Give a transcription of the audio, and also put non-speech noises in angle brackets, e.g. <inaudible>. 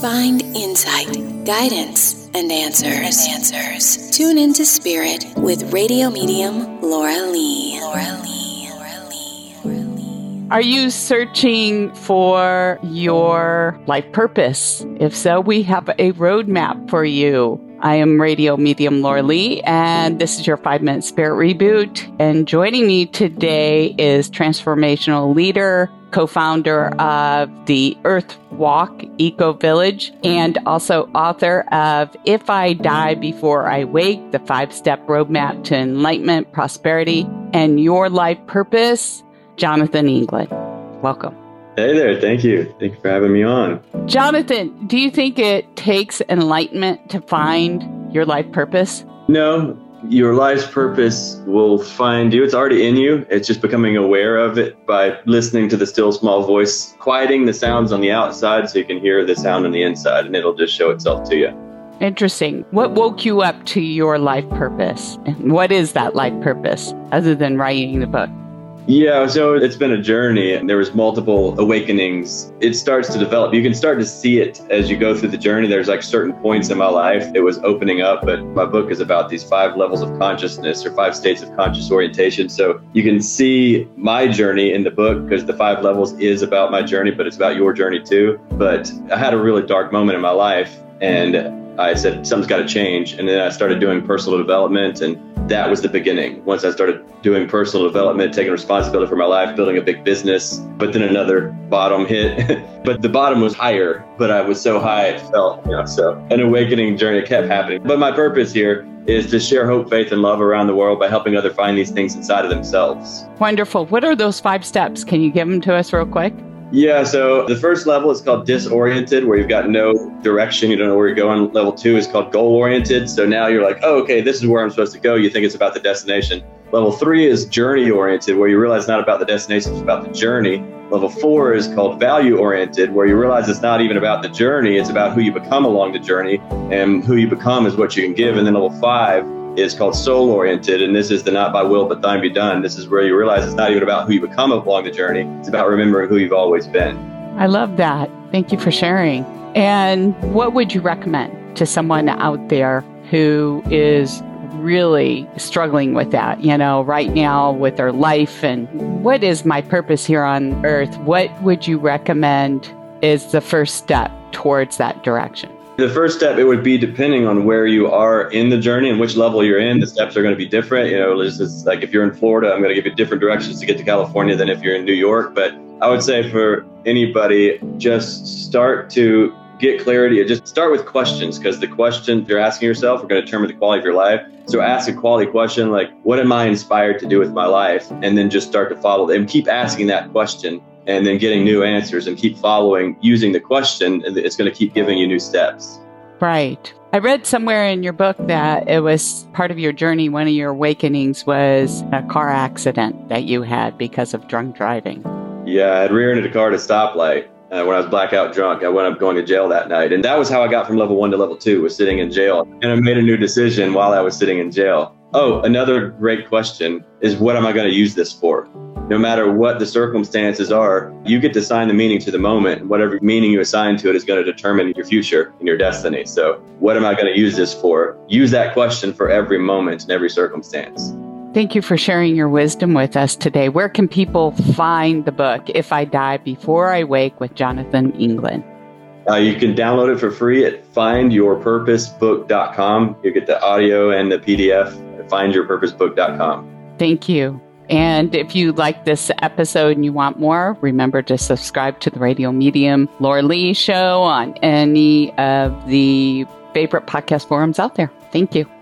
Find insight, guidance, and answers. answers. Tune into Spirit with radio medium Laura Lee. Laura Lee. Laura Lee. Laura Lee. Are you searching for your life purpose? If so, we have a roadmap for you. I am radio medium Laura Lee, and this is your five minute spirit reboot. And joining me today is transformational leader, co founder of the Earth Walk Eco Village, and also author of If I Die Before I Wake, the five step roadmap to enlightenment, prosperity, and your life purpose, Jonathan England. Welcome. Hey there. Thank you. Thank you for having me on. Jonathan, do you think it takes enlightenment to find your life purpose? No, your life's purpose will find you. It's already in you. It's just becoming aware of it by listening to the still small voice, quieting the sounds on the outside so you can hear the sound on the inside, and it'll just show itself to you. Interesting. What woke you up to your life purpose? And what is that life purpose other than writing the book? Yeah, so it's been a journey and there was multiple awakenings. It starts to develop. You can start to see it as you go through the journey. There's like certain points in my life it was opening up, but my book is about these five levels of consciousness or five states of conscious orientation. So you can see my journey in the book because the five levels is about my journey, but it's about your journey too. But I had a really dark moment in my life and I said something's got to change. And then I started doing personal development and that was the beginning. Once I started doing personal development, taking responsibility for my life, building a big business, but then another bottom hit. <laughs> but the bottom was higher, but I was so high it felt, you know, so an awakening journey kept happening. But my purpose here is to share hope, faith, and love around the world by helping others find these things inside of themselves. Wonderful. What are those five steps? Can you give them to us real quick? Yeah, so the first level is called disoriented, where you've got no direction, you don't know where you're going. Level two is called goal oriented. So now you're like, oh, okay, this is where I'm supposed to go. You think it's about the destination. Level three is journey oriented, where you realize it's not about the destination, it's about the journey. Level four is called value oriented, where you realize it's not even about the journey, it's about who you become along the journey, and who you become is what you can give. And then level five is called soul oriented, and this is the not by will but thine be done. This is where you realize it's not even about who you become along the journey, it's about remembering who you've always been. I love that. Thank you for sharing. And what would you recommend to someone out there who is really struggling with that, you know, right now with their life and what is my purpose here on earth? What would you recommend is the first step towards that direction? The first step, it would be depending on where you are in the journey and which level you're in. The steps are going to be different. You know, it's, it's like if you're in Florida, I'm going to give you different directions to get to California than if you're in New York. But I would say for anybody, just start to get clarity. Just start with questions because the questions you're asking yourself are going to determine the quality of your life. So ask a quality question like, what am I inspired to do with my life? And then just start to follow and keep asking that question and then getting new answers and keep following using the question and it's going to keep giving you new steps right i read somewhere in your book that it was part of your journey one of your awakenings was a car accident that you had because of drunk driving yeah i had rear-ended a car at a stoplight uh, when I was blackout drunk, I wound up going to jail that night, and that was how I got from level one to level two. Was sitting in jail, and I made a new decision while I was sitting in jail. Oh, another great question is what am I going to use this for? No matter what the circumstances are, you get to assign the meaning to the moment. Whatever meaning you assign to it is going to determine your future and your destiny. So, what am I going to use this for? Use that question for every moment and every circumstance. Thank you for sharing your wisdom with us today. Where can people find the book, If I Die Before I Wake, with Jonathan England? Uh, you can download it for free at findyourpurposebook.com. You get the audio and the PDF at findyourpurposebook.com. Thank you. And if you like this episode and you want more, remember to subscribe to the Radio Medium Laura Lee show on any of the favorite podcast forums out there. Thank you.